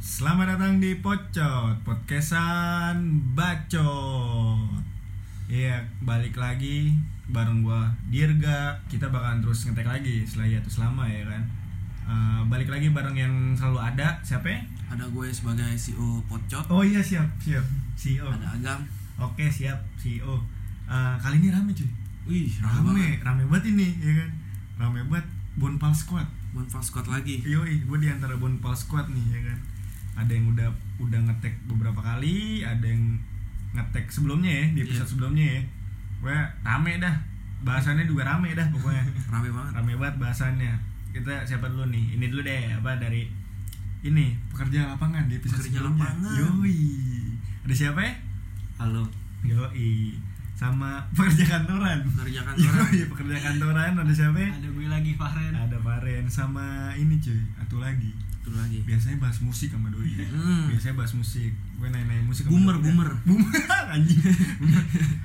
Selamat datang di Pocot, podcastan bacot. Iya, balik lagi bareng gua Dirga. Kita bakalan terus ngetek lagi setelah hiatus lama ya kan. Eh, balik lagi bareng yang selalu ada. Siapa ya? ada gue sebagai CEO Pocot Oh iya siap, siap. CEO. ada Agam Oke, siap CEO. Eh, kali ini rame cuy. wih Rame, rame banget ini ya kan. Rame banget Bonpal Squad. Bonfire Squad lagi Yoi, gue di antara Bonpal Squad nih ya kan. Ada yang udah udah ngetek beberapa kali, ada yang ngetek sebelumnya ya, di episode Iya. sebelumnya ya. Wah, rame dah. Bahasannya juga rame dah pokoknya. rame banget rame banget bahasannya. Kita siapa dulu nih? Ini dulu deh, apa dari ini pekerja lapangan di episode Pekerja sebelumnya. lapangan. Yoi. Ada siapa ya? Halo, Yoi. Sama pekerja kantoran. Pekerja kantoran. Yoi, pekerja kantoran ada siapa ya? ada gue lagi Faren. Ada Faren sama ini cuy, satu lagi. itu lagi Biasanya bahas musik sama doi. Hmm. Biasanya bahas musik. Gue nanya-nanya musik sama Boomer, doi. boomer. Boomer anjing.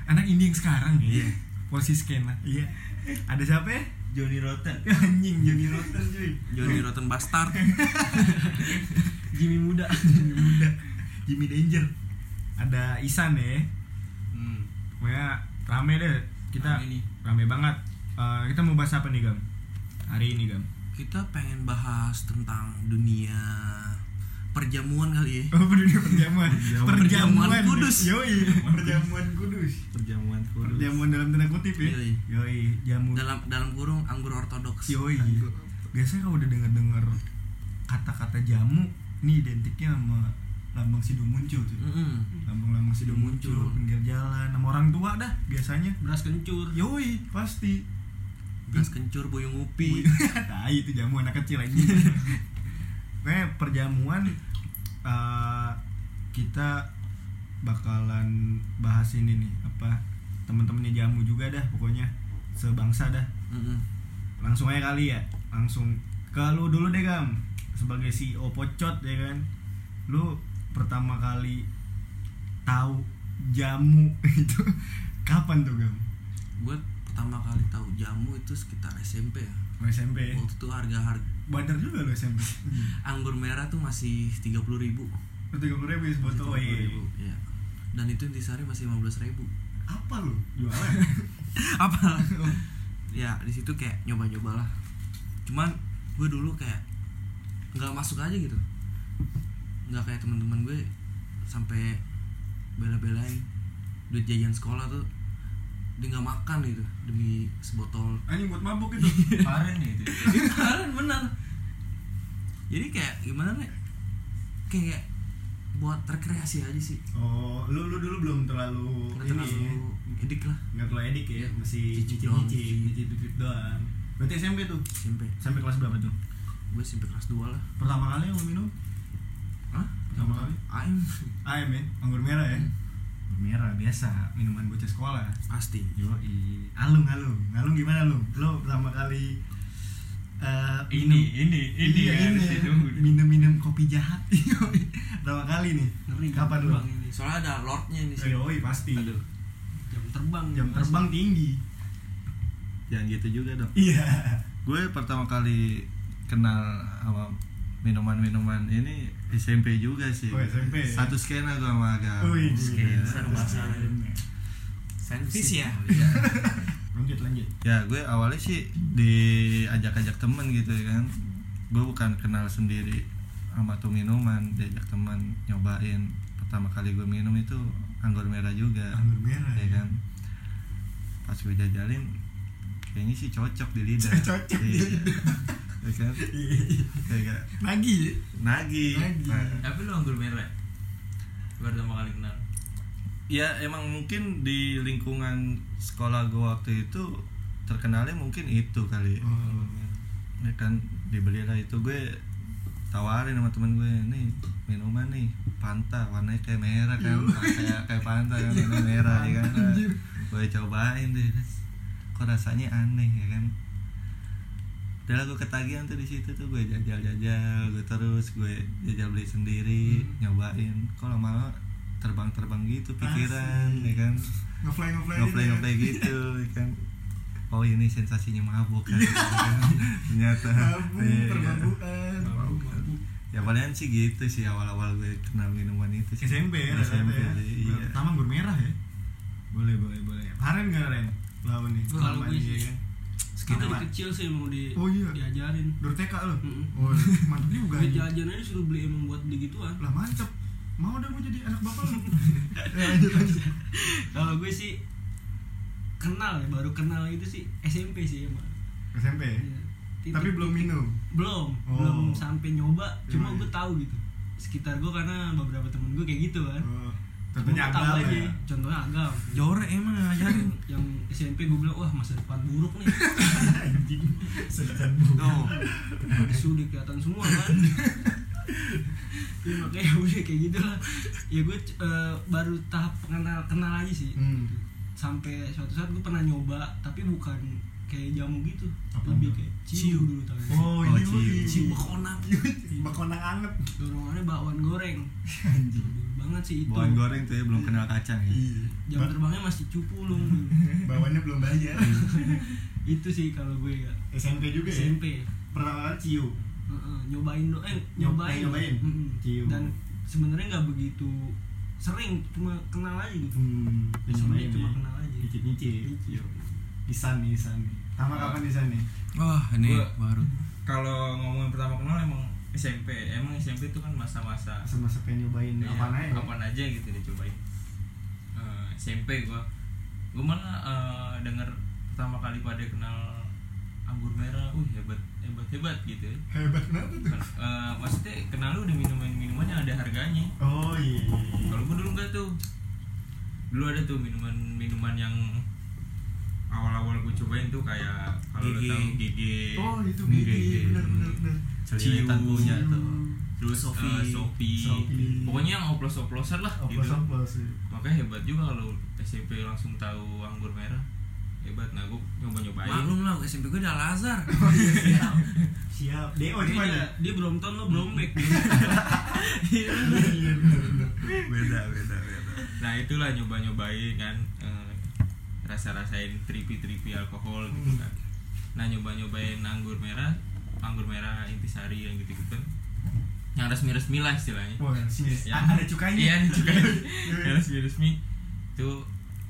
Anak indie yang sekarang ya. Iya. Posisi skena. Iya. Ada siapa ya? Johnny Rotten. Anjing Johnny Rotten cuy. Johnny Rotten Bastard Jimmy Muda. Jimmy Muda. Jimmy Danger. Ada Isan ya. Hmm. Pokoknya rame deh. Kita Rame nih. rame banget. Eh, kita mau bahas apa nih, Gam? Hari ini, Gam. kita pengen bahas tentang dunia perjamuan kali ya Oh, dunia perjamuan. Perjamuan kudus. Yoi, perjamuan kudus. Perjamuan kudus. Perjamuan dalam tanda kutip ya. Yoi. Yoi, jamu. dalam dalam kurung anggur ortodoks Yoi. Biasanya kalau udah denger-denger kata-kata jamu, ini identiknya sama lambang sido muncul tuh. Mm-mm. Lambang-lambang sido muncul, Muncul. pinggir jalan, sama orang tua dah biasanya. Beras kencur. Yoi, pasti. gas kencur boyong ngopi nah itu jamu anak kecil lagi Kayak perjamuan eh, kita bakalan bahas ini nih apa temen-temennya jamu juga dah pokoknya sebangsa dah Mm-mm. langsung aja kali ya langsung ke lu dulu deh gam sebagai CEO pocot ya kan lu pertama kali tahu jamu itu. Kapan tuh gam? Gue pertama kali tahu jamu itu sekitar SMP ya. Oh, SMP ya? waktu itu harga harga badar juga lu SMP anggur merah tuh masih tiga puluh ribu. Tiga puluh ribu sebotol. Oh, iya. ya. dan itu intisari masih lima belas ribu. Apa lu jualan? Apa? Ya di situ kayak nyoba nyoba lah cuman gue dulu kayak nggak masuk aja gitu nggak kayak teman-teman gue sampai bela-belain duit jajan sekolah tuh dia nggak makan gitu demi sebotol. Anjing buat mabuk itu. Faren ya itu. beneran bener jadi kayak gimana nih? Kayak buat rekreasi aja sih. Oh lu lu dulu belum terlalu nggak ini terlalu ya? edik lah. Nggak terlalu edik ya? Masih Cicip cicip doang, cicip cicip. cicip cicip doang berarti SMP tuh? SMP sampai kelas berapa tuh? Gue SMP kelas 2 lah. Pertama kali yang lu minum Pertama kali? AM AM ya anggur merah ya Hmm. anggur merah biasa minuman bocah sekolah pasti Yoi, alung alung, alung gimana lu? Lu pertama kali eh, Ini, minum- ini, ini iya, kan, ini situ. minum-minum kopi jahat. Pertama kali nih. Ngeri. Kapan lu? Ini soalnya ada lordnya ini sih Yoi pasti. Aduh. Jam terbang. Jam terbang tinggi. Jangan gitu juga dong. Iya. Gue pertama kali kenal sama minuman-minuman ini SMP juga sih. Oh, SMP ya? Satu skena gue sama Agam. Wih, Iya. seru bahasa. sensis ya Iya. Lanjut lanjut. ya gue awalnya sih diajak-ajak temen gitu ya kan gue bukan kenal sendiri sama tuh minuman diajak teman nyobain pertama kali gue minum itu anggur merah juga Anggur merah ya ya. kan pas gue jajalin kayaknya sih cocok di lidah Cocok di Iya. lidah. Ya kan? Kayak nagi. Nagi. Nah, Tapi lu anggur merah. Pertama kali kenal. ya emang mungkin di lingkungan sekolah gue waktu itu terkenalnya mungkin itu kali Oh. ya kan dibelilah itu. Gue tawarin sama temen gue nih minuman nih Fanta. Warnanya kayak merah kan. Kayak kayak Fanta kan warna merah ya kan. Gue cobain deh. Kok rasanya aneh ya kan udah lah gue ketagihan tuh di situ tuh gue jajal-jajal gue terus gue jajal beli sendiri nyobain. Kok lama terbang-terbang gitu pikiran Asik. ya kan? Ngefly ngefly ngefly ngefly gitu kan? Oh ini sensasinya mabuk kan? Ternyata. Mabuk Iya. permabukan ya palingan sih gitu sih awal-awal gue kenal minuman itu sih. SMP ya SMP ya. iya. Pertama anggur merah ya? Boleh boleh boleh. Haren gak Ren? Lawan nih Kalau gue sih, kan? Kita Apa? dari kecil sih emang di Oh, iya. diajarin Dur TK lo Mm-mm. oh mantep juga anjing. jajan aja suruh beli emang buat beli gituan lah mantep mau dah gue jadi anak bapak lu ya, lanjut lanjut kalau gue sih kenal ya baru kenal itu sih SMP sih emang SMP ya? Iya. Titik- tapi belum minum belum Oh. belum sampai nyoba cuma Gimana? gue tahu gitu sekitar gue karena beberapa temen gue kayak gitu kan oh, Tahu agak aja ya. Contohnya agam. Jore emang ngajarin. Yang SMP gue bilang wah masa depan buruk nih. Anjing. Sedan bu oh sudah kelihatan semua kan? Ya, makanya udah kayak gitu lah. Ya gue eh, baru tahap kenal kenal aja sih. Hmm. sampai suatu saat gue pernah nyoba tapi bukan kayak jamu gitu. Apa lebih kayak ciu dulu tau oh, Oh, iya ciu. ciu bekonang bekonang anget. Dorongannya bakwan goreng. Anjing. Dulu banget sih itu. Bawang goreng tuh ya belum kenal kacang ya. Iya. Jam terbangnya masih cupulung dulu. bawahnya belum bayar itu sih kalau gue ya. SMP juga ya? SMP pernah ciu. Heeh, nyobain do eh Nyob- nyobain. nyobain? Mm-mm. Cium. dan sebenarnya nggak begitu sering cuma kenal aja gitu. Hmm, cuma ya. kenal aja. Nyicip nyicip Nyicip. Isan nih Isan nih. Tama kapan Isan nih? Wah ini Gua- baru. kalau ngomongin pertama kenal emang SMP emang SMP itu kan masa-masa masa-masa pengen nyobain Iya, apa aja? apaan aja gitu dicobain. Eh, SMP gua. Gua malah eh, denger pertama kali pada kenal anggur merah uh hebat hebat hebat gitu. Ya hebat kenapa tuh Kan, eh, maksudnya kenal lu udah minuman minuman yang ada harganya. Oh iya kalau gua dulu enggak tuh. Dulu ada tuh minuman minuman yang awal-awal gue cobain tuh kayak kalau Gigi. tahu gigi oh itu Gigi. gigi. benar benar benar Celilitan Ciu. punya tuh. Terus Sofi. eh, Sofi. Sofi. pokoknya yang oplos-oplosan lah gitu. Oplos oplos ya. makanya hebat juga kalau SMP langsung tahu anggur merah. Hebat. Nah gue nyoba nyobain maklum lah SMP gue udah Al Azhar oh iya siap. Siap. Deo di Dia- mana dia belum tahun lo belum make iya benar benar beda beda beda. Nah itulah nyoba nyobain kan. Eh, rasa rasain tripi tripi alkohol gitu kan. Nah nyoba nyobain anggur merah anggur merah intisari yang gitu gitu yang resmi resmi lah istilahnya. Wah sini Yang- ada cukainya. Iya ada cukainya. Yang resmi resmi itu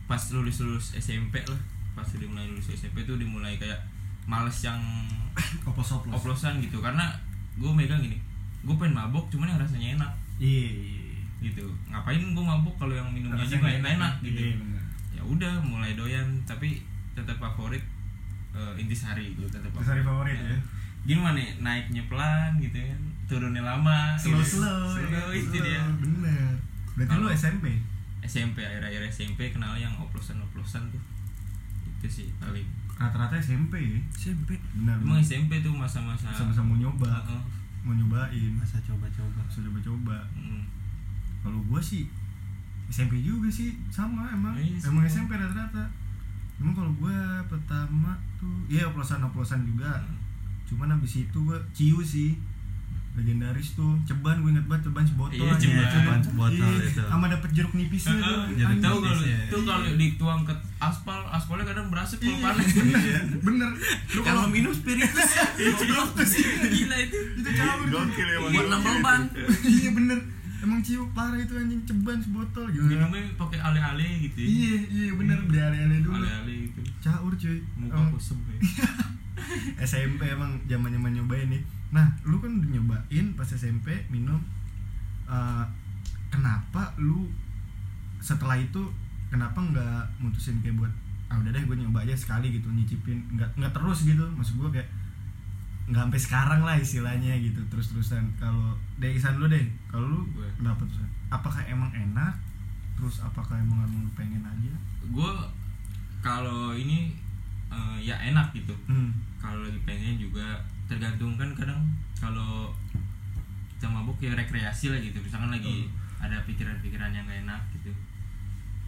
pas lulus lulus SMP lah. Pas udah mulai lulus SMP tuh dimulai kayak males yang oplos oplos oplosan gitu. Karena gue megang gini gue pengen mabok cuman yang rasanya enak. Iya iya gitu. Ngapain gue mabok kalau yang minumnya aja Rasanya nggak enak. gitu. Iya ya udah mulai doyan tapi tetap favorit eh, intisari gitu tetap Intisari favorit. ya. gimana nih naiknya pelan gitu kan turunnya lama slow gitu. slow slow ya, itu slow. dia. Bener. Berarti lu Kalau- SMP SMP akhir-akhir SMP kenal yang oplosan oplosan tuh. Itu sih paling. Rata-rata SMP ya? SMP benar emang SMP tuh masa-masa sama-sama mau nyoba. Heeh. mau nyobain. Masa coba-coba. Masa coba-coba. Mm. kalau gua sih SMP juga sih sama emang. Iya, emang sama. SMP rata-rata. Emang kalau gua pertama tuh iya oplosan-oplosan juga. Hmm. cuman abis itu gua ciu sih. Legendaris tuh. Ceban gue inget banget ceban sebotol Iya, ceban. Ceban. Sebotol Iya, itu. sama dapet jeruk nipisnya tuh. Jeruk tahu kalau ya. itu kalau dituang ke aspal aspalnya kadang berasa kalau Iya, panas. Bener bener. Lu kalau minum spiritus. Gila itu. Itu tuh. Gokil emang. buat nambal ban. Iya bener emang ciu parah itu anjing ceban sebotol gitu minumnya pakai ale-ale gitu ya. iya iya bener berale-ale dulu. Ale-ale gitu. Caur cuy. Muka Emang. kusem ya. SMP emang zaman zaman nyobain nih. Nah lu kan udah nyobain pas SMP minum Eh, kenapa lu setelah itu kenapa nggak mutusin kayak buat ah udah deh gue nyoba aja sekali gitu nyicipin. Nggak nggak terus gitu maksud gue kayak nggak sampai sekarang lah istilahnya gitu terus terusan kalau deh Isan lu deh kalau lu Gue. kenapa tuh apakah emang enak? Terus apakah emang emang lu pengen aja? Gue kalau ini eh, ya enak gitu. Hmm. kalau lagi pengen juga tergantung kan kadang kalau kita mabuk ya rekreasi lah gitu. Misalkan lagi ada pikiran-pikiran yang gak enak gitu.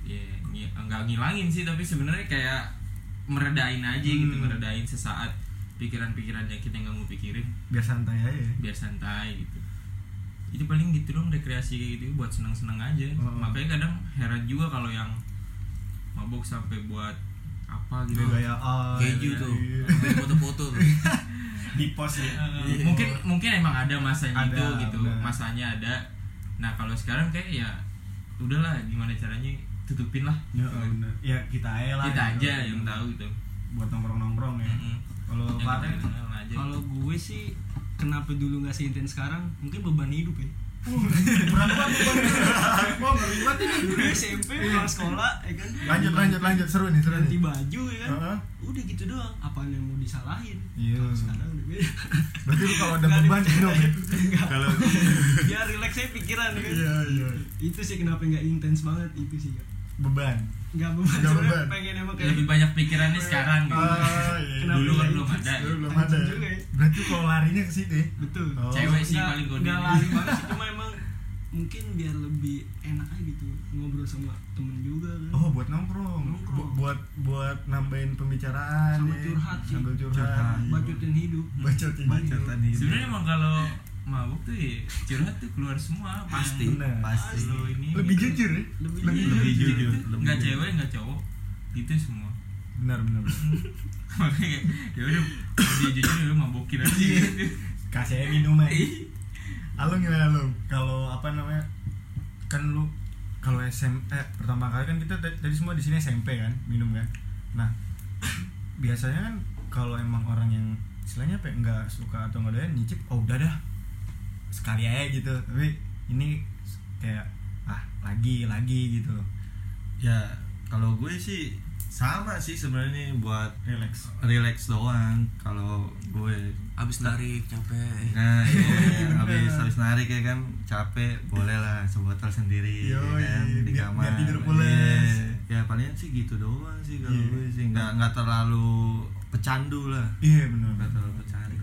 Ya ngi- nggak ngilangin sih tapi sebenarnya kayak meredain aja gitu Hmm. meredain sesaat pikiran-pikiran yang kita nggak mau pikirin biar santai aja ya biar santai gitu itu paling gitu dong rekreasi kayak gitu buat seneng-seneng aja Oh. makanya kadang heran juga kalau yang mabuk sampai buat apa gitu Gaya-gayaan. keju tuh Iya. Foto-foto tuh Di pos ya. Eh, mungkin mungkin emang ada masanya Ada, itu gitu benar. masanya ada nah kalau sekarang kayak ya udahlah gimana caranya tutupin lah Ya, bener. ya kita aja lah. kita gitu. aja yang tahu gitu Buat nongkrong-nongkrong ya. Mm-mm. Kalau Kalau gue sih kenapa dulu nggak seintens sekarang? Mungkin beban hidup ya. berapa Oh, banget. Dulu SMP pulang sekolah, ya kan. Lanjut lanjut lanjut seru nih, seru Ganti baju ya kan. Heeh. Udah gitu doang. Apaan yang mau disalahin? Iya. Kalau sekarang udah beda. Berarti lu kalau ada beban minum ya. Enggak. Kalau Biar relax aja pikiran ya kan. iya iya. Itu sih kenapa nggak intens banget itu sih ya. Beban. Nggak beban. Sebenarnya beban. pengen emang kayak lebih banyak pikirannya sekarang gitu Ah, iya. Kenapa dulu kan nggak belum ada Dulu belum ada. ya. Berarti kalau larinya ke situ ya. Betul. Oh. Cewek sih paling kode nggak lari banget sih cuma emang mungkin biar lebih enak aja gitu ngobrol sama temen juga kan Oh, buat nongkrong. Nongkrong. Bu- buat buat nambahin pembicaraan Sama ya. curhat sih. Sambil curhat. Curhat. Iya. bacotin hidup Bacotin. bacotan hidup sebenarnya emang kalau mabuk tuh ya curhat tuh keluar semua Pasti. Bener. pasti lu ini Lebih gitu. jujur ya. lebih, Lebih lebih Gitu. jujur, lebih nggak jujur. cewek nggak cowok gitu semua Benar benar. benar. makanya ya udah kalau dia jujur ya udah mabukin aja Iya. gitu Kasih aja minum aja. Halo gimana lu? Kalau apa namanya? Kan lu kalau SM eh pertama kali kan kita tadi semua di sini SMP kan, minum kan. Nah, biasanya kan kalau emang orang yang istilahnya apa ya, nggak suka atau nggak doyan nyicip, oh udah dah sekali aja gitu. Tapi ini kayak ah lagi lagi gitu. ya kalau gue sih sama sih sebenarnya buat Relax. relax doang kalau gue abis narik capek nah iya, bener. habis habis narik ya kan capek boleh lah sebotol sendiri ya Yoi, kan di kamar biar tidur pules. Iya. ya palingan sih gitu doang sih kalau Iya. gue sih nggak nggak terlalu pecandu lah Iya benar. nggak terlalu pecandu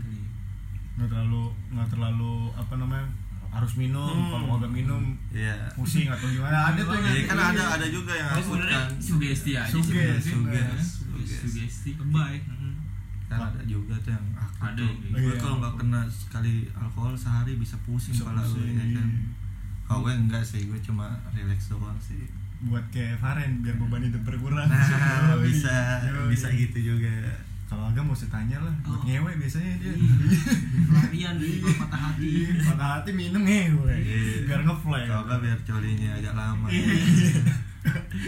Nggak terlalu nggak terlalu apa namanya harus minum. Hmm. Kalau nggak minum Iya. pusing atau gimana ada tuh yang Iya, gitu. kan ada ada juga yang Oh, sebenarnya sugesti aja sih Suges, sebenarnya. suges, suges. sugesti Lebay. Mm-mm. kan ada juga tuh yang aku Ada tuh gitu. kalau nggak kena sekali alkohol sehari bisa pusing kepala gue pusing, ya kan iya. kalau gue enggak sih gue cuma relax doang sih buat kayak Faren biar beban hidup berkurang. nah bisa bisa gitu juga Kalau agak mau saya tanya lah, buat Oh. ngewe biasanya dia. pelarian dari patah hati Patah hati minum ngewe. Biar ngefly. kalau nggak biar colinya agak lama.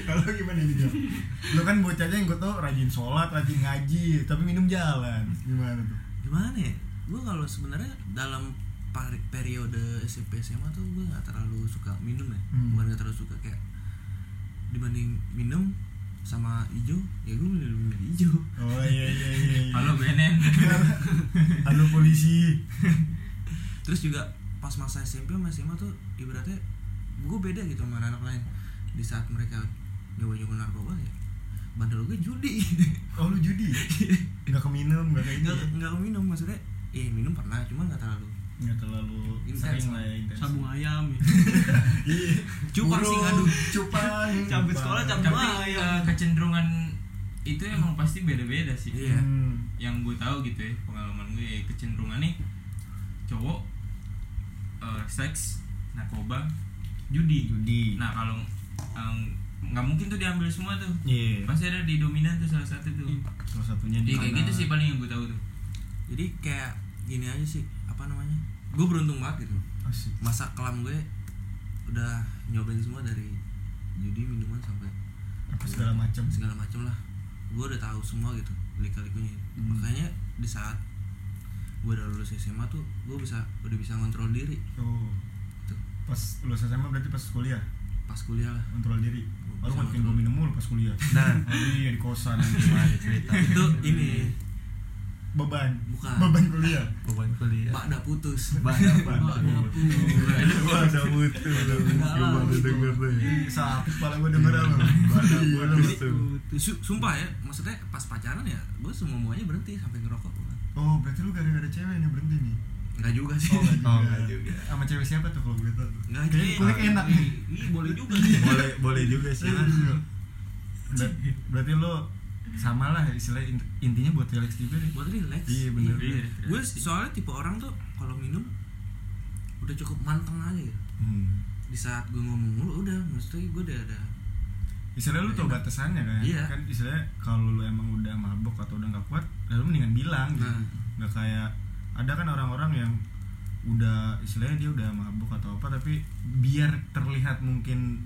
Kalau gimana nih Jo? Lu kan bocahnya yang gue tau rajin sholat, rajin ngaji, tapi minum jalan. Gimana tuh? gimana ya gue kalau sebenarnya dalam periode SMP SMA tuh gue nggak terlalu suka minum ya Hmm. bukan nggak terlalu suka kayak dibanding minum sama hijau ya gue milih milih hijau Oh iya iya iya. iya. halo Benen Halo polisi. terus juga pas masa SMP sama SMA tuh ibaratnya gue beda gitu sama anak lain di saat mereka nyoba nyoba narkoba ya bandel gue judi Oh lu judi? Enggak keminum, enggak kayak nggak gitu. nggak minum maksudnya eh minum pernah cuma nggak terlalu Enggak terlalu Intens sering lah. ya intens. sabung ayam ya. Iya. Cupang sih, ngadu. Cupang. Cabut sekolah, cabut iya. eh, kecenderungan itu emang pasti beda-beda sih Iya. Hmm. yang gue tahu gitu ya pengalaman gue ya, kecenderungannya cowok eh, seks narkoba judi Judi. nah kalau nggak mungkin tuh diambil semua tuh Iya. pasti ada di dominan tuh salah satu tuh Salah satunya di Iya kayak gitu sih paling yang gue tahu tuh jadi kayak gini aja sih apa namanya gue beruntung banget gitu Asik. masa kelam gue udah nyobain semua dari judi minuman sampai Apa segala macam. segala macam lah gue udah tahu semua gitu lika-likunya Hmm. makanya di saat gue udah lulus SMA tuh gue bisa udah bisa ngontrol diri Oh. Tuh. Pas lulus SMA berarti pas kuliah pas kuliah lah kontrol diri. Baru makin gue minum mulu pas kuliah. nah Oh iya di kosan nanti. cerita itu ini Beban. Bukan. Beban kuliah. beban kuliah bakda putus banyak Bak banget Ada mutu. Dalam. denger tuh. Sakit kepala gue denger apa? Iya lu. Su- sumpah ya maksudnya pas pacaran ya gue semua muanya berhenti sampai ngerokok Oh berarti lu gara-gara cewek nih berhenti nih? Enggak juga sih Oh enggak Oh, juga. enggak juga. Sama cewek siapa tuh kalau gue tahu? Enggak, Kayaknya jadi- kulik enak nih. Ih, boleh juga boleh boleh juga sih Iya. Ber- Berarti lo sama lah istilah int- intinya buat relax juga deh. buat relax Iya, bener. Iya, gue soalnya tipe orang tuh kalau minum udah cukup manteng aja gitu Hmm. di saat gue ngomong mulu udah maksudnya gue udah ada istilahnya lu tau batasannya kan Iya. kan istilahnya kalau lu emang udah mabok atau udah nggak kuat lalu mendingan bilang gitu Nah. nggak kayak ada kan orang-orang yang udah istilahnya dia udah mabuk atau apa tapi biar terlihat mungkin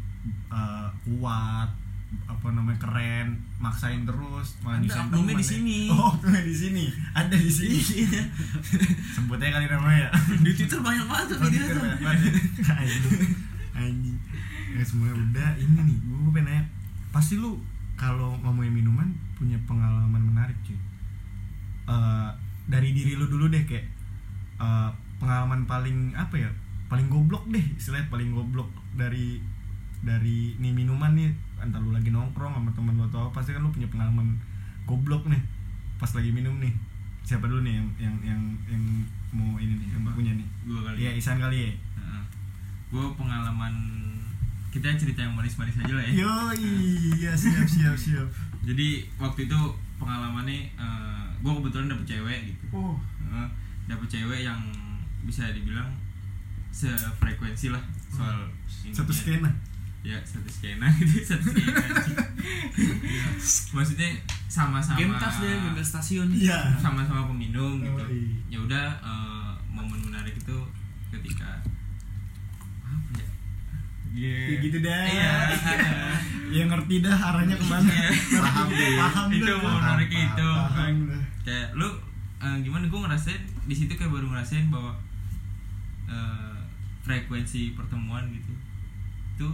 uh, kuat apa namanya keren maksain terus malah Ada nyusahin temen di ya. sini. oh oknumnya di sini. Ada di sini. Iya. sebutnya kali namanya di Twitter banyak banget Oh, video Twitter tuh banyak banget ya. anjing. Ya semuanya udah. Ini nih gue pengen nanya. Pasti lu kalau ngomongin minuman punya pengalaman menarik cuy. Eh, dari diri lu dulu deh kayak eh, pengalaman paling apa ya? Paling goblok deh istilahnya paling goblok dari dari nih minuman nih entah lu lagi nongkrong sama temen lu atau apa pasti kan lu punya pengalaman goblok nih pas lagi minum nih. Siapa dulu nih yang yang yang, yang mau ini nih yang punya nih? Gue kali Iya Isan kali ya. gue pengalaman kita cerita yang manis-manis aja lah ya. Yo iya siap siap siap. jadi waktu itu pengalamannya gue kebetulan dapet cewek gitu. Oh. Heeh, dapet cewek yang bisa dibilang sefrekuensi lah soal ininya. satu skena. Ya satu skena gitu satu skena maksudnya sama-sama game tas deh game tas stasiun Iya. sama-sama peminum gitu Oh, iya. ya udah eh, momen menarik itu ketika apa ya Ya gitu dah. Iya. ya ngerti dah arahnya ke mana. Iya. Paham deh. Paham Itu dah. mau menariknya itu. Paham dah. kayak lu eh, gimana gue ngerasain di situ kayak baru ngerasain bahwa eh, frekuensi pertemuan gitu itu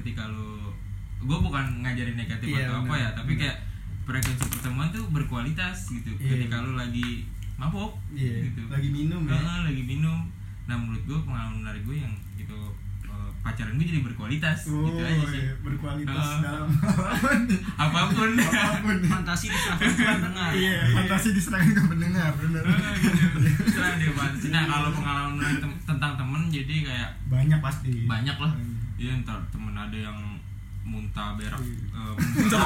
ketika lu gue bukan ngajarin negatif Iya, atau apa benar, ya tapi benar. kayak frekuensi pertemuan tuh berkualitas gitu Iya. ketika lu lagi mabok Iya. gitu Lagi minum ya. Heeh, lagi minum nah menurut gue pengalaman menarik gue yang itu eh, pacaran gue jadi berkualitas Oh, gitu aja sih iya, berkualitas Heeh. dalam apa pun apa pun. fantasi diserahkan ke pendengar Iya, fantasi diserahkan ke pendengar, benar. Dia fantasi. nah kalau pengalaman tentang temen jadi kayak Banyak pasti. banyak lah Banyak. Iya ntar temen ada yang muntah berak eh, muntah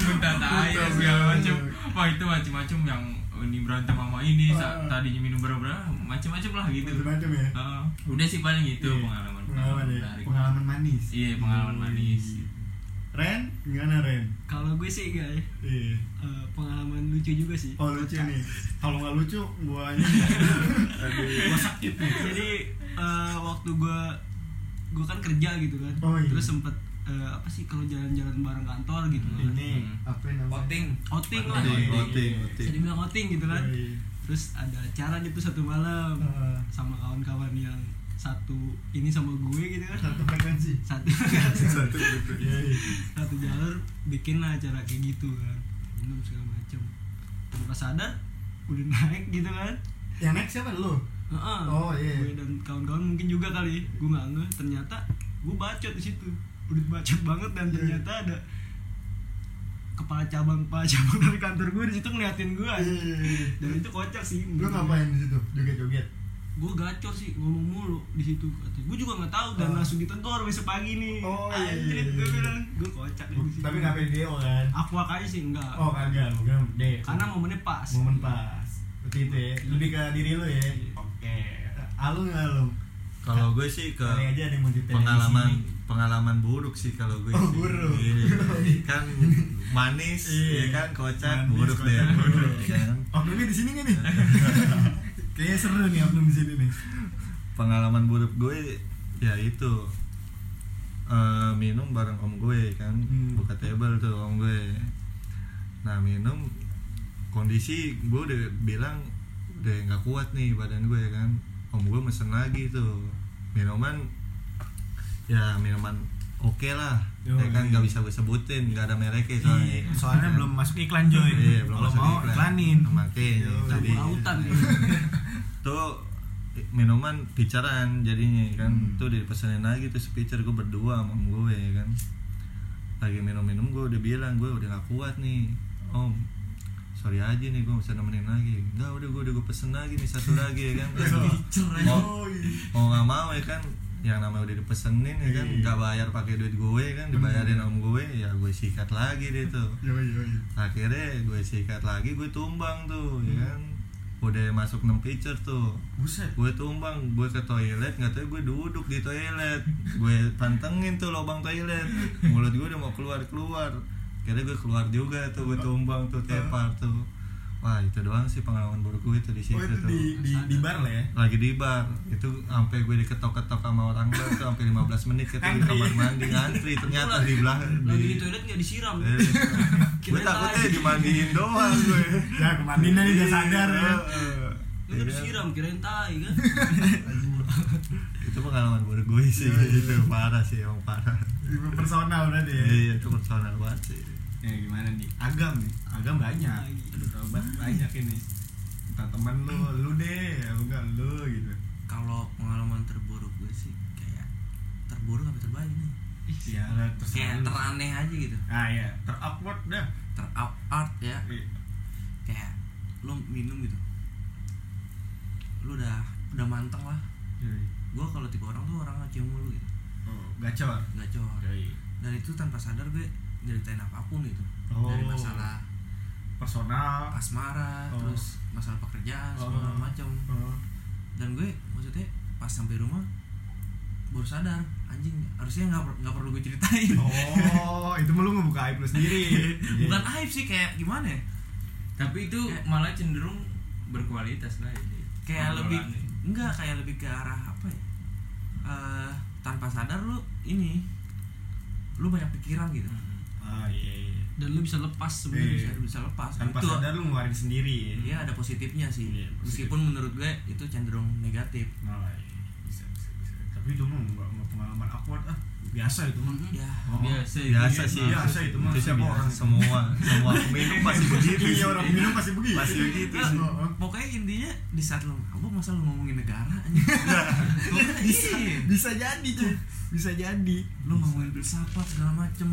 muntah tai segala macem wah itu macem-macem yang ini berantem sama ini Ah. tadinya minum berapa macem-macem lah gitu Macam-macam ya. Heeh. udah sih paling itu Iya, pengalaman pengalaman ya. menarik Pengalaman manis. iya pengalaman manis Ren, gimana Ren? kalau gue sih guys Iya. eh, pengalaman lucu juga sih Oh lucu nih. Kalau nggak lucu, ini. Aduh, gua sakit nih. jadi eh, waktu gue gue kan kerja gitu kan Oh, iya. terus sempet eh, apa sih kalau jalan-jalan bareng kantor gitu kan Ini apa namanya? outing outing lah Outing, bisa outing. dibilang outing gitu kan Iya. terus ada acara gitu satu malam Ah. sama kawan-kawan yang satu ini sama gue gitu kan Satu frekuensi. satu Satu gitu. Iya. iya. satu jalur bikin lah acara kayak gitu kan minum segala macem tanpa sadar udah naik gitu kan Yang naik siapa lu? Heeh. Oh, iya. gue dan kawan-kawan mungkin juga kali gue nggak ngeh ternyata gue bacot di situ udah bacot banget dan Iya. ternyata ada kepala cabang kepala cabang dari kantor gue di situ ngeliatin gue Iya. dan itu kocak sih Lu ngapain di situ? Joget-joget. gue gacor sih ngomong mulu di situ gue juga nggak tahu dan Oh. langsung ditegur besok pagi nih Oh, iya, Anjrit, iya, gue iya. bilang gue kocak di situ Tapi nggak pede kan? aku aja sih enggak Oh kagak, bukan deh. karena momennya pas momen pas. Seperti itu ya. Lebih ke diri lu ya. Alung nggak alung? Kalau gue sih ke pengalaman pengalaman buruk sih kalau gue Oh, sih. buruk. Iya. kan manis Iya. ya kan kocak Manis, buruk deh ya kan Oknumnya di sini nih? Kayaknya seru nih oknum di sini nih. pengalaman buruk gue ya itu eh, minum bareng om gue kan Hmm. buka table tuh om gue nah minum kondisi gue udah bilang udah nggak kuat nih badan gue kan om gue mesen lagi tuh minuman ya minuman oke lah Oh, ya kan iya. nggak bisa gue sebutin nggak ada mereknya soalnya Iya, soalnya Kan? belum masuk iklan Joy. Iya, belum Kalau masuk mau iklan. iklanin. Makanya, Yo, jadi- lautan ya. tuh minuman picaran jadinya kan Hmm. tuh dipesenin lagi tuh speaker gue berdua sama om gue ya kan lagi minum-minum gue udah bilang gue udah gak kuat nih om sorry aja nih gue bisa nemenin lagi. Enggak udah gue udah gue pesen lagi nih satu lagi ya kan? Mau mau nggak mau ya kan? Yang namanya udah dipesenin ya kan? Iya. nggak bayar pakai duit gue kan? Dibayarin om gue ya gue sikat lagi deh tuh. Akhirnya gue sikat lagi gue tumbang tuh ya kan? Udah masuk 6 pitcher tuh. Buset. gue tumbang gue ke toilet nggak tahu gue duduk di toilet. Gue pantengin tuh lubang toilet. Mulut gue udah mau keluar keluar kira gue keluar juga tuh gue tumbang tuh tepar tuh. Wah itu doang sih pengalaman buruk gue tuh di situ Oh itu tuh. di, di, di bar lah ya? lagi di bar. Itu sampai gue diketok-ketok sama orang bar tuh sampai 15 menit kita di kamar mandi ngantri. Ternyata di belakang lagi di toilet nggak disiram. Eh, gue takutnya dimandiin doang gue Ya kemandinan nih udah sadar ya. Lu udah disiram kirain tai kan itu pengalaman buruk gue sih itu parah sih emang parah Personal berarti ya? iya itu personal banget sih Ya gimana nih? Agam nih, agam banyak. Tobat banyak ini. Entah temen lu, lu deh, enggak lu gitu. kalau pengalaman terburuk gue sih kayak terburuk apa terbaik nih Ya, terserah kayak teraneh aja gitu Ah ya, ter-awkward dah. terout art ya Iya. kayak lu minum gitu lu udah udah manteng lah gue kalau tipe orang tuh orang cium mulu gitu Oh, gacor. gacor dan itu tanpa sadar gue nyeritain apa pun gitu Oh. dari masalah Personal. asmara Oh. terus masalah pekerjaan Oh. segala macam Oh. dan gue maksudnya pas sampai rumah baru sadar anjing harusnya nggak per- nggak perlu gue ceritain Oh, itu mah lu ngebuka aib lu sendiri. bukan aib sih kayak gimana ya tapi itu Kayak- malah cenderung berkualitas lah ini kayak lebih Obrolannya. enggak kayak lebih ke arah apa ya Eh, tanpa sadar lu ini lu banyak pikiran gitu Ah iya. iya. dan lu bisa lepas sebenarnya Iya. bisa bisa lepas Tanpa itu sadar lu ngeluarin sendiri. ya ada positifnya sih Iya, positif. meskipun menurut gue itu cenderung negatif Oh, iya. Bisa, bisa, bisa. Tapi itu enggak pengalaman awkward ah. Biasa itu mah. ya Oh. biasa biasa ya. sih Biasa itu mah, biasa. orang. semua semua peminum pasti begitu Iya sih. orang minum pasti begitu. pasti begitu Nah, oh. pokoknya intinya di saat lu mabuk masa lu ngomongin negara bisa Bisa jadi cuy. Bisa jadi. lu ngomongin filsafat segala macem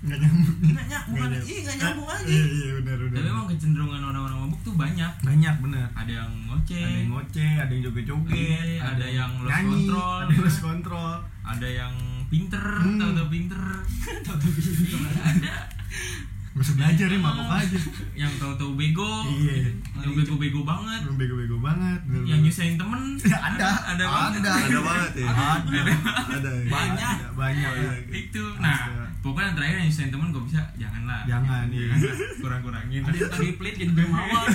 Enggak nyambung. nggak nyambung bukan iya nggak nyambung aja Iya, iya benar benar. tapi emang kecenderungan orang-orang mabuk tuh banyak banyak bener. ada yang ngoceh Ada yang ngoceh, ada yang joget-joget, Iya, ada yang lost nyanyi, control. ada yang lost control. ada yang pinter Hmm. tahu-tahu pinter Iya, ada Gak usah belajar ya, mabok aja. yang tahu-tahu bego Iya. yang bego-bego banget Belum bego-bego banget. bener, yang nyusahin temen Ya, ada, ada banget. ada, ada banget ya Ada. ada ya. Banyak. Ada, banyak. ya. itu nah. Pokoknya yang terakhir yang nyusahin temen gue bisa janganlah. Jangan iya. kurang-kurangin. Ada yang tadi pelit jadi dermawan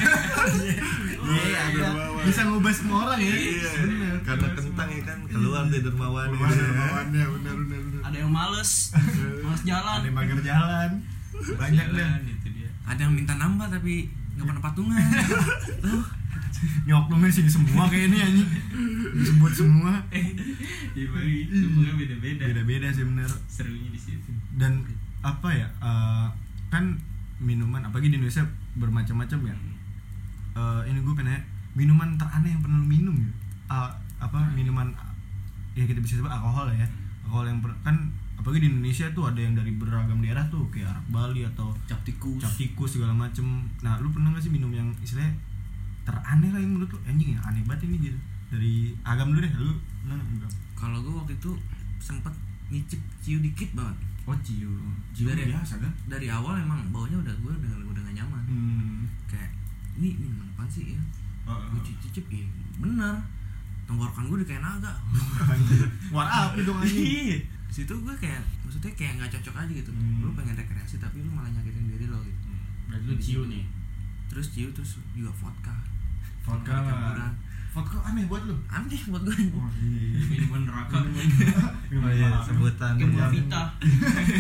Iya, ada. Bisa ngubah semua orang ya. iya. Karena kentang ya kan keluar deh dermawan Keluar dermawannya, bener bener. ada yang males males jalan. Ada yang mager jalan. Banyak deh. Jalan, itu dia. Ada yang minta nambah tapi nggak pernah patungan. Nyoklumnya sini semua kayak ini anjing. Disebut semua. Iya, bagi itu pokoknya beda-beda bener. serunya di situ Dan apa ya? eh, kan minuman apalagi di Indonesia bermacam-macam ya. Eh, ini gue pengen minuman teraneh yang pernah lu minum gitu. Ah, apa minuman ya kita bisa sebut alkohol ya. Alkohol yang per- kan apalagi di Indonesia tuh ada yang dari beragam daerah tuh kayak arak Bali atau cap tikus cap tikus segala macem nah lu pernah gak sih minum yang istilahnya teraneh lah yang menurut lu anjing ya aneh banget ini gitu dari agam dulu deh lu agam kalau gue waktu itu sempet ngicip ciu dikit banget. Oh ciu. Ciu Dari- biasa kan? Dari awal emang baunya udah gue udah udah gak nyaman. Hmm. kayak ini minuman apa sih? Ya Oh, gue cicip ya bener. Tenggorokan gue udah kayak naga. War api dong anjing? Iya. situ gue kayak maksudnya kayak nggak cocok aja gitu. Hmm. lu pengen rekreasi tapi lu malah nyakitin diri lo gitu. Berarti lu ciu nih? Terus ciu terus juga vodka. Vodka campuran vodka aneh buat lu. Aneh buat gue oh iya. Minuman neraka. Oh, iya, sebutan yang- vita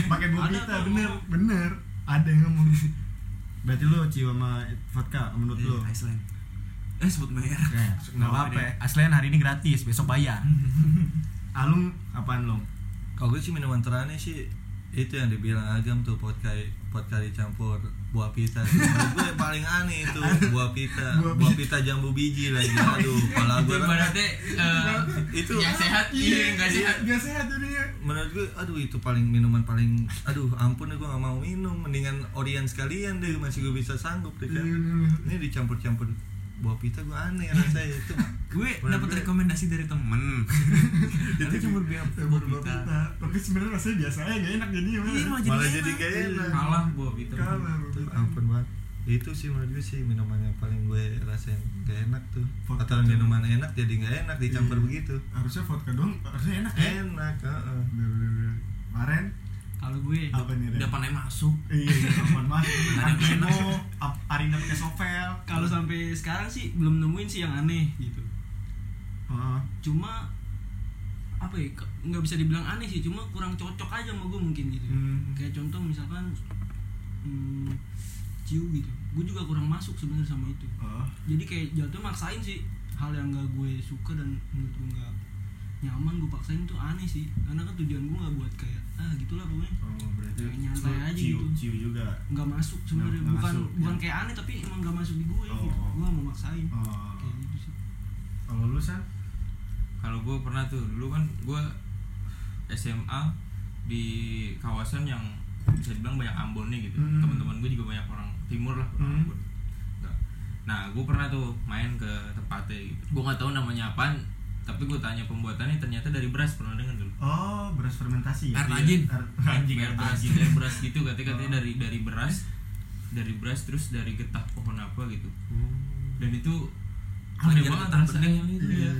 pakai tuh. bener bener. Ada yang ngomong. Berarti lu ciu sama vodka menurut lu? Iya, Iceland. Eh sebut merek. Nggak apa-apa ya. Aslian hari ini gratis, besok bayar. Alung apaan lu? Kalau gue sih minuman teraneh sih itu yang dibilang agam tuh vodka vodka dicampur buah pita Menurut gue paling aneh itu buah pita. Buah buah pita. jambu biji lagi. Aduh kalau itu gue ibaratnya eh, itu yang sehat. Iya nggak sehat. Gak sehat ya. menurut gue aduh itu paling minuman paling aduh ampun gue gak mau minum. Mendingan Orion sekalian deh masih gue bisa sanggup deh kan. Ini dicampur-campur buah pita gue aneh rasanya itu. Gue dapat rekomendasi dari temen. Itu cuma buah pita. Tapi sebenarnya rasanya biasa aja gak enak jadi Iya, malah jadi jadi gak enak. Kalah buah pita. Kalah, ampun banget itu sih menurut gue sih minuman yang paling gue rasain. Gak enak tuh. Vodka atau minuman enak jadi gak enak dicampur Iya. begitu. Harusnya vodka doang harusnya enak ya? Enak heeh. Bener-bener. kemarin kalau gue apa nih Ren? depannya masuk. Iya iya, aman masuk? Ap- Arina pakai sovel kalau sampai sekarang sih belum nemuin sih yang aneh gitu. Heeh. cuma apa ya nggak bisa dibilang aneh sih cuma kurang cocok aja sama gue mungkin gitu. Hmm. kayak contoh misalkan hmm, ciu gitu. Gue juga kurang masuk sebenarnya sama itu. Oh. jadi kayak jatuh maksain sih hal yang gak gue suka dan menurut gue nggak nyaman gue paksain tuh aneh sih karena kan tujuan gue nggak buat kayak ah gitulah pokoknya Oh, berarti Kayak nyantai aja ciu, gitu. ciu juga. nggak masuk sebenarnya bukan masuk, bukan ya. kayak aneh tapi emang nggak masuk di gue gitu Oh. gue nggak mau maksain Oh. kayak gitu sih Kalau lu san? kalau gue pernah tuh dulu kan gue SMA di kawasan yang bisa dibilang banyak Ambonnya gitu Hmm. teman-teman gue juga banyak orang timur lah orang Hmm. Ambon nah gue pernah tuh main ke tempatnya gitu gue nggak tahu namanya apaan tapi gue tanya pembuatannya ternyata dari beras pernah dengar dulu Oh, beras fermentasi ya? Air tajin. Air- Anjing air beras air beras gitu katanya katanya Oh. dari dari beras dari beras terus dari getah pohon apa gitu dan itu aneh banget rasanya gitu ya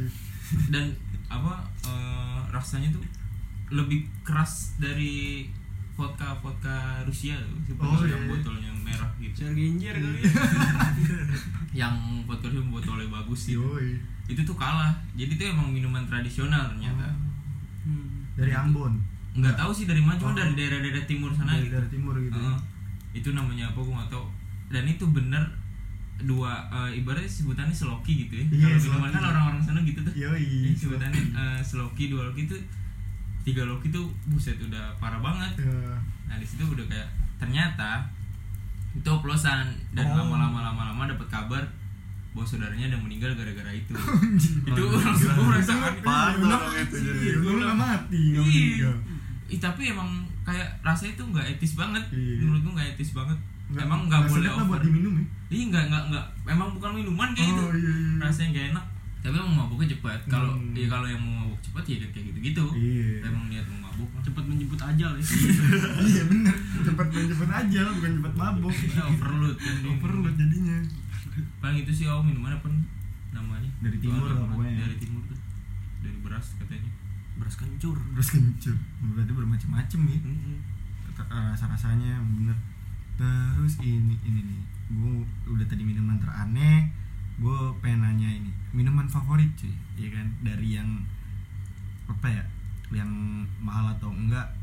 dan apa eh, rasanya tuh lebih keras dari vodka vodka Rusia tuh Oh, yang iya. botolnya merah gitu genjer kali Iya. ya yang vodka Rusia botolnya bagus gitu Yoi. Itu tuh kalah jadi itu emang minuman tradisional ternyata Hmm. Dari Ambon. nggak tahu sih dari mana cuma Oh. dari daerah-daerah timur sana Dari, gitu dari timur gitu. Heeh. itu namanya apa gue nggak tahu dan itu bener dua eh, ibaratnya sebutannya seloki gitu ya Iya, kalau minuman kan orang-orang sana gitu tuh Yoi. Ini sebutannya eh, seloki dua loki itu tiga loki tuh buset udah parah banget Ya. nah di situ udah kayak ternyata itu oplosan dan Oh. lama-lama lama-lama dapat kabar bahwa saudaranya ada meninggal gara-gara itu. Itu Oh, langsung gue merasa orang itu jadi. Iya, lu nggak mati, Iya. tapi emang kayak rasanya itu nggak etis banget. Iya. menurut gue nggak etis banget. Nggak- emang nggak boleh lah over buat diminum ya. Iya nggak nggak nggak. Emang bukan minuman kayak gitu. Oh, iya, iya. rasanya nggak enak. Tapi emang mabuknya cepat kalau Hmm. ya kalau yang mau mabuk cepat ya kayak gitu gitu Iya. emang niat mau mabuk cepet menjemput ajal ya. Iya. Bener. Cepet cepet aja bukan cepet mabuk. Overload kan overload jadinya paling itu sih oh minuman apa namanya? Dari timur lah banget. pokoknya. dari timur tuh. Dari beras katanya. Beras kencur. Terus kencur. Berarti bermacam-macam ya. Mm-mm. rasa rasanya bener. Terus ini ini nih. Gue udah tadi minuman teraneh. Gue pengen nanya ini. Minuman favorit cuy. Ya kan? Dari yang apa ya? Yang mahal atau enggak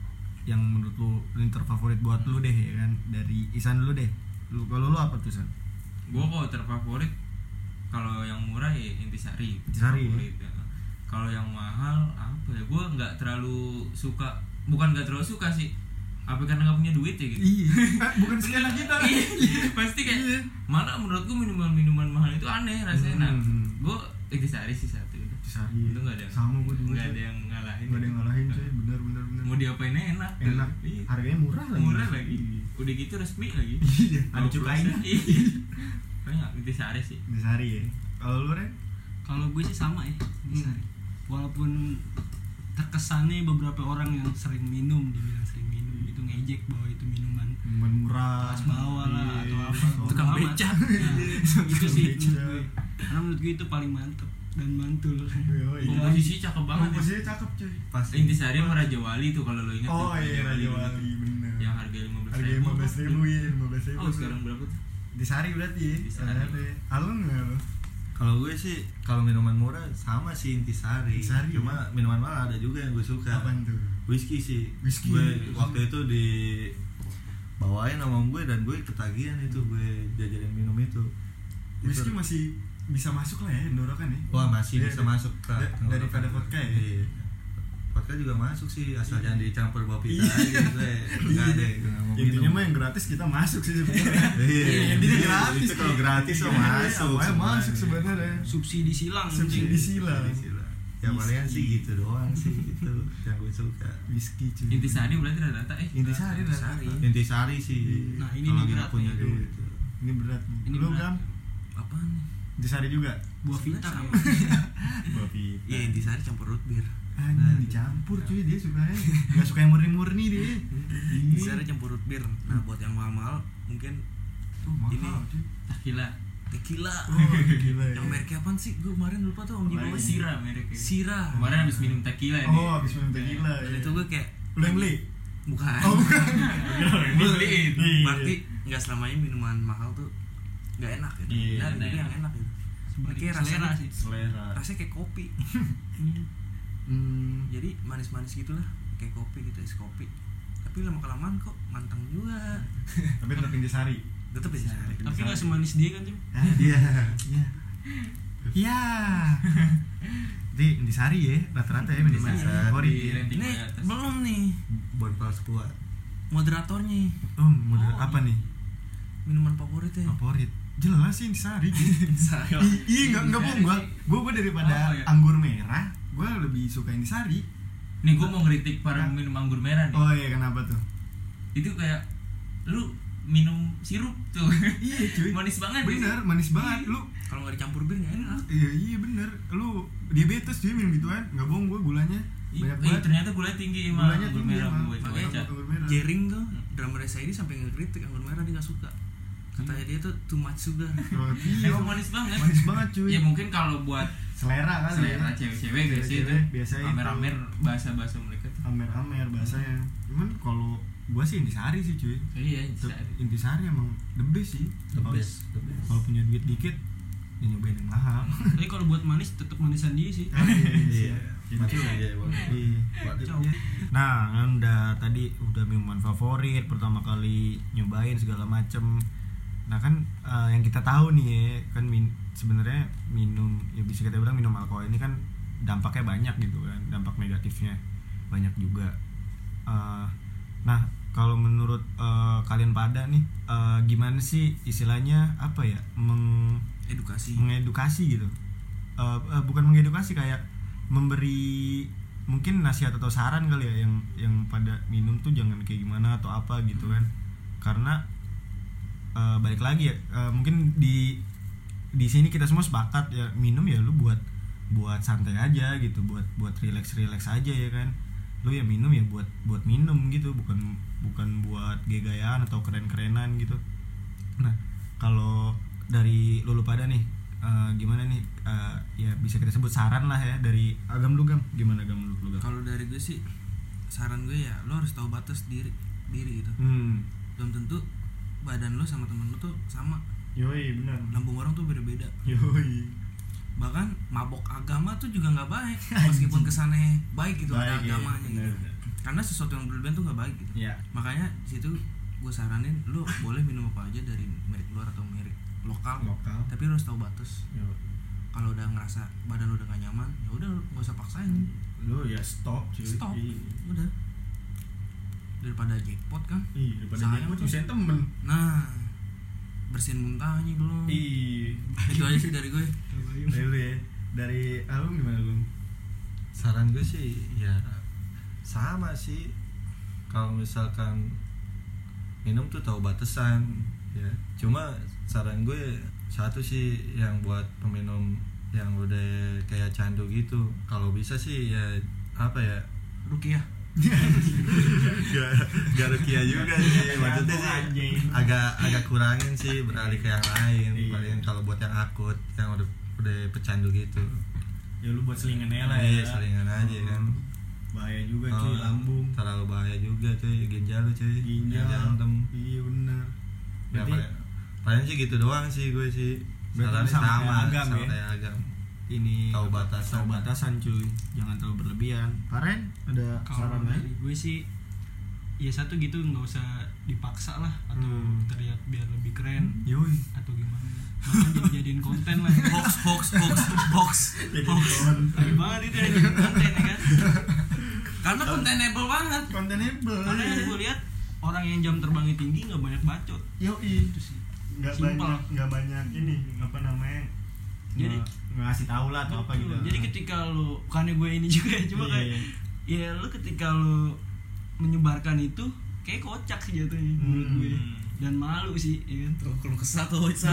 yang menurut lu yang terfavorit buat lu deh ya kan? Dari Isan dulu deh. Lu kalau lu apa tuh San gue kok terfavorit kalau yang murah ya intisari. Intisari, Favorit, ya. kalau yang mahal apa ya? Gue nggak terlalu suka bukan nggak terlalu suka sih. Apa karena nggak punya duit ya gitu? Iya. Bukan skena kita. Iya, pasti kayak Iya. mana menurutku minuman minuman mahal itu aneh rasanya. Nah Hmm. gue intisari sih satu Intisari. Itu nggak ada sama gue juga. nggak ada yang ngalahin nggak ada yang ngalahin cuy bener bener bener. Mau diapain enak. Enak. Iya. harganya murah lagi. Murah lagi. Udah gitu resmi lagi. Iya ada cukainya iya. banyak intisari sih. Intisari ya. Kalau lu Ren kalau gue sih sama ya. Intisari. walaupun terkesannya beberapa orang yang sering minum dibilang sering minum itu ngejek bahwa itu minuman minuman murah. kelas bawah lah Iya. atau apa. Tukang beca. Nah, itu sih karena menurut gue itu paling mantep dan mantul Yoi. komposisi cakep banget ya. komposisinya cakep cuy pas intisari sama Raja Wali tuh kalau lo ingat oh tuh, iya Raja Wali bener yang harga lima belas harga lima belas ribu ya lima belas ribu oh sekarang berapa tuh Intisari berarti ya Intisari. Ada. Halo nggak lo kalau gue sih kalau minuman murah sama sih intisari, Intisari. cuma minuman mahal ada juga yang gue suka Apaan tuh? whisky sih Whisky. gue waktu itu di bawain sama om gue dan gue ketagihan itu gue jajarin minum itu Whisky Itu- masih bisa masuk lah ya Indorokan ya. Wah masih Iya, bisa iya. masuk Kak. Da- daripada vodka ya? iya. vodka juga masuk sih asal jangan dicampur bawa pita Iya. aja gue nggak ada mau intinya mah yang gratis kita masuk sih sebenarnya. Iya, intinya iya, gratis. kalau gratis mah Iya, masuk semuanya. masuk sebenarnya. subsidi silang subsidi silang. Ya palingan sih gitu doang sih itu yang gue suka. Whisky cuy. Intisari berarti rata-rata eh? Intisari Intisari. intisari sih Nah, ini kalau punya duit. Ini berat Ini lu berat. kan apa nih intisari juga buah pintar ya Buah pita. iya intisari campur root beer Anjing dicampur cuy dia sukanya Gak suka yang murni-murni dia intisari campur root beer nah buat yang mahal-mahal mungkin Oh, mahal, Ini. Tequila. tequila Oh, ya. yang mereknya apaan sih gue kemarin lupa tuh om Jibo Lain. Sira mereknya. Sira Kemarin habis minum tequila ya. Oh, habis minum tequila. dan ya. itu gue kayak Lu yang beli? bukan Oh, bukan. Dibeliin. Iya. berarti nggak selamanya minuman mahal tuh nggak enak gitu Iya, itu yang enak gitu Kayak selera rasanya sih. Selera. rasanya kayak kopi Hmm. jadi manis-manis gitulah kayak kopi gitu es kopi tapi lama kelamaan kok mantang juga Tapi tetap intisari. tetep bisa Tapi nggak semanis dia kan, Jim? Ah, dia. Iya. Iya. Di intisari ya, rata-rata ya Intisari. favorit. Ya. ini belum nih Bonpals kuat moderatornya Oh, model Oh, apa nih? minuman favoritnya Favorit. Jelas sih intisari. Saya Iya, enggak enggak bohong gua. Gua gua daripada Oh, iya. anggur merah, gua lebih suka intisari. Nih gue mau ngeritik para minum anggur merah nih. Oh iya, kenapa tuh? Itu kayak lu minum sirup tuh. Iya, cuy. Manis banget. ya. Bener, manis banget. Lu kalau nggak dicampur bir nggak enak Iya iya bener Lu diabetes cuy minum gituan Gak bohong gue gulanya Banyak banget ternyata gula tinggi emang Gulanya anggur tinggi merah gue Makanya anggur merah Jering tuh drummer ini sampai ngekritik anggur merah dia nggak suka katanya dia tuh too much sugar Oh, iya. Emang manis banget. Manis banget cuy Ya mungkin kalau buat Selera kali selera ya cewek-cewek biasanya itu biasanya itu. amer-amer bahasa-bahasa mereka tuh. Amer-amer bahasanya Cuman kalau gue sih intisari sih cuy Iya, intisari. Intisari emang the best sih the best the best Kalau punya duit dikit Ya nyobain yang mahal Tapi kalau buat manis tetap manisan dia sih. Iya Mati aja ya. Nah, kan udah tadi udah minuman favorit, pertama kali nyobain segala macem. Nah kan eh, yang kita tahu nih ya, kan min sebenarnya minum ya bisa kita bilang minum alkohol ini kan dampaknya banyak gitu kan, dampak negatifnya banyak juga. Eh, nah kalau menurut eh, kalian pada nih eh, gimana sih istilahnya apa ya meng edukasi. mengedukasi gitu? Eh, eh, bukan mengedukasi kayak memberi mungkin nasihat atau saran kali ya yang yang pada minum tuh jangan kayak gimana atau apa gitu kan. Karena eh, balik lagi ya. Eh, mungkin di di sini kita semua sepakat ya minum ya lu buat buat santai aja gitu buat buat relax relax aja ya kan. Lu ya minum ya buat buat minum gitu bukan bukan buat gaya-gayaan atau keren-kerenan gitu. Nah kalau dari lulu pada nih eh, gimana nih? Eh, ya bisa kita sebut saran lah ya dari agam lu gam. Gimana agam lu lu gam? Kalau dari gue sih saran gue ya lo harus tahu batas diri diri gitu. Hmm. Belum tentu badan lo sama temen lo tuh sama. Yoi benar. Lambung orang tuh beda-beda. Yoi. Bahkan mabok agama tuh juga nggak baik meskipun kesannya baik gitu ada Baik, ya, agamanya gitu. bener. karena sesuatu yang berlebihan tuh nggak baik gitu. Ya makanya di situ gue saranin lo boleh minum apa aja dari merek luar atau merek lokal lokal. tapi lo harus tahu batas. Kalau udah ngerasa badan lo udah gak nyaman ya udah nggak usah paksain. Lu ya stop cuy. Stop. Iya. udah daripada jackpot kan Iya, daripada Sayang dia tuh. bisa temen. nah bersihin muntahnya belum Iya. itu aja sih dari gue Dari lu ya. Dari Alum gimana lu? saran gue sih ya sama sih kalau misalkan minum tuh tahu batasan ya cuma saran gue satu sih yang buat peminum yang udah kayak candu gitu kalau bisa sih ya apa ya Rukiah gak gak rukia juga sih maksudnya sih agak agak kurangin sih beralih ke yang lain Iya. paling kalau buat yang akut yang udah udah pecandu gitu Ya lu buat selingan aja lah Iya, ya. selingan aja kan. Bahaya juga cuy Oh, lambung. terlalu bahaya juga cuy ginjal lu cuy Ginjal. jantem Iya benar. ya paling, paling sih gitu doang sih gue sih Berarti sama kayak agam sama ya? kayak agam ini Tahu batasan. Tahu batasan cuy. Jangan terlalu berlebihan. Karen ada Kalau saran lain? gue sih ya satu gitu nggak usah dipaksa lah atau Hmm. terlihat biar lebih keren Yoi. atau gimana makan jadi jadiin konten lah hoax hoax hoax hoax Jadi kon- Lagi banget itu yang jadi konten ya kan karena kontenable banget kontenable. karena yang gue lihat orang yang jam terbangnya tinggi nggak banyak bacot Yoi. itu sih Nggak banyak nggak banyak ini apa namanya? Jadi- nge- ngasih tahu lah atau apa gitu. Jadi ketika lu bukannya gue ini juga ya cuma Iya, kayak iya. ya lu ketika lu menyebarkan itu kayak kocak sih jatuhnya menurut Hmm. gue dan malu sih ya kan tuh kalau kesat tuh Sa.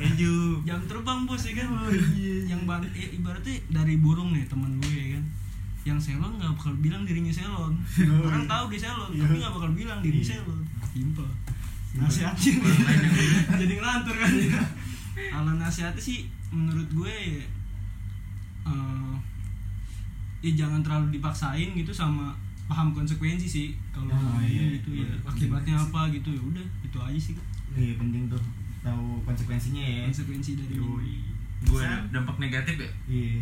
Eju. jam terbang bos ya kan Oh, iya. yang ban ya, ibaratnya dari burung nih temen gue ya kan yang selon nggak bakal bilang dirinya selon Oh, orang iya. tahu dia selon Iya. tapi nggak bakal bilang diri Iya. selon simple nasihatnya jadi ngelantur kan ya kalau nasihatnya sih menurut gue eh, ya jangan terlalu dipaksain gitu sama paham konsekuensi sih kalau Oh, ini iya. gitu ya. Iya. akibatnya apa gitu ya udah itu aja sih. Iya penting tuh tahu konsekuensinya ya. Konsekuensi dari gue dampak negatif ya? Iya.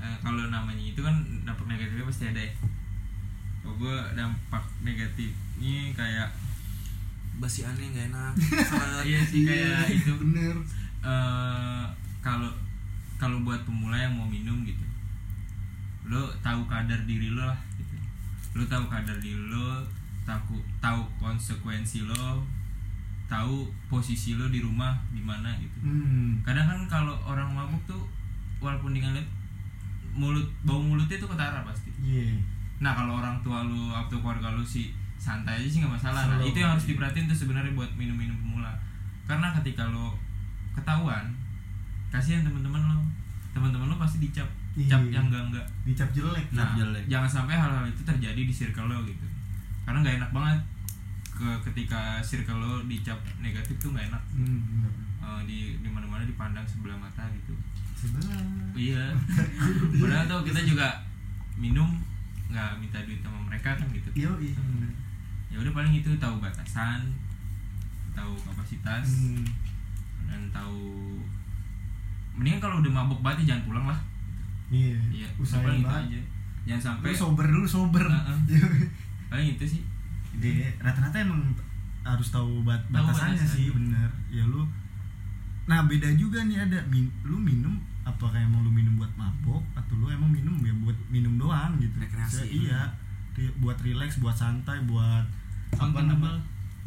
Eh, kalau namanya itu kan dampak negatifnya pasti ada ya. Kalau gue dampak negatifnya kayak basi aneh nggak enak iya sih kayak itu. bener. Eh, kalau kalau buat pemula yang mau minum gitu lo tahu kadar diri lo lah gitu. Lo tahu kadar diri lo tahu tahu konsekuensi lo tahu posisi lo di rumah di mana gitu. Hmm. Kadang kan kalau orang mabuk tuh walaupun dengan lihat mulut bau mulutnya tuh ketara pasti. Iya. Nah kalau orang tua lu atau keluarga lu sih santai aja sih nggak masalah. Nah itu yang harus diperhatiin tuh sebenarnya buat minum-minum pemula. Karena ketika lo ketahuan kasihan teman-teman lo teman-teman lo pasti dicap Iya. cap yang enggak enggak dicap jelek. Nah jelek. jangan sampai hal-hal itu terjadi di circle lo gitu. Karena nggak enak banget. Ke ketika circle lo dicap negatif tuh nggak enak. Hmm bener. Eh, di di mana-mana dipandang sebelah mata gitu. Sebelah. Iya. Padahal tuh kita juga minum nggak minta duit sama mereka kan gitu. Iya iya ya udah paling itu tahu batasan tahu kapasitas hmm. dan tahu mendingan kalau udah mabok banget ya jangan pulang lah. Iya iya usahain banget aja. Jangan sampai lu sober dulu sober. Iya. paling itu sih. Dia rata-rata emang harus tahu bat batasannya batasan. sih bener. Ya lu nah beda juga nih ada. Min lu minum apakah emang lu minum buat mabok? Atau lu emang minum ya buat minum doang gitu? Rekreasi. Se- iya. Buat relax buat santai buat Konten nama-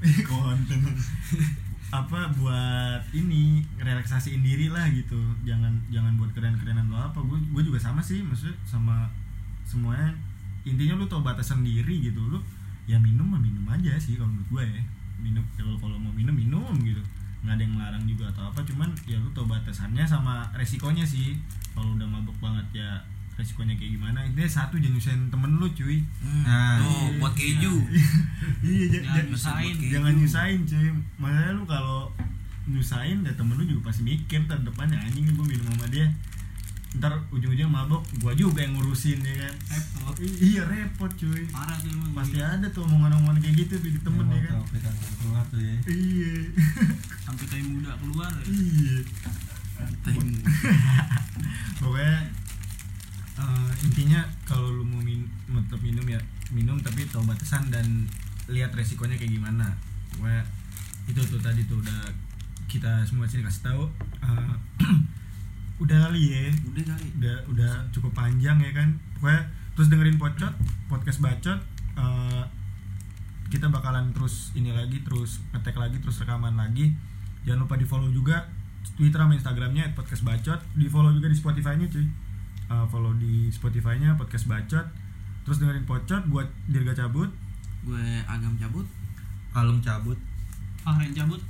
konten apa buat ini relaksasiin diri lah gitu. Jangan jangan buat keren-kerenan lo apa. Gue juga sama sih maksudnya sama semuanya. Intinya lu tau batasan diri gitu. Lu ya minum mah minum aja sih kalau menurut gue ya. Minum kalau kalau mau minum minum gitu. Nggak ada yang melarang juga atau apa cuman ya lu tau batasannya sama resikonya sih. Kalau udah mabuk banget ya resikonya kayak gimana. Intinya satu jangan nyusahin temen lu cuy. Hmm, Nah, tuh iya. buat keju. Iya Jangan nyusahin. jangan nyusahin cuy. Makanya lu kalau nyusahin ya temen lu juga pasti mikir ntar depannya anjing gue minum sama dia. Ntar ujung-ujungnya mabok gua juga yang ngurusin ya kan? Repot. I- iya repot cuy. Parah tuh emang pasti ada tuh omongan-omongan kayak gitu di temen ya kan? Keluar tuh ya. Iya. Sampai tai muda keluar ya. iya. Pokoknya intinya kalau lu mau min mau tetap minum ya minum tapi tahu batasan dan lihat resikonya kayak gimana. Pokoknya itu tuh tadi tuh udah kita semua sini kasih tahu Eh, udah kali ya. Udah kali. Udah udah cukup panjang ya kan. Pokoknya terus dengerin pocot podcast bacot Eh, kita bakalan terus ini lagi terus ngetek lagi terus rekaman lagi. Jangan lupa di follow juga Twitter sama Instagramnya podcast bacot. Di follow juga di Spotify nya cuy Eh, follow di Spotify nya podcast bacot. Terus dengerin pocot buat dirga cabut. Gue agam cabut. Alung cabut. Fahren cabut.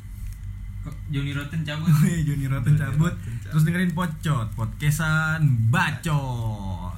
Kok Johnny Rotten cabut? Joni Rotten cabut. Terus dengerin pocot podcastan bacot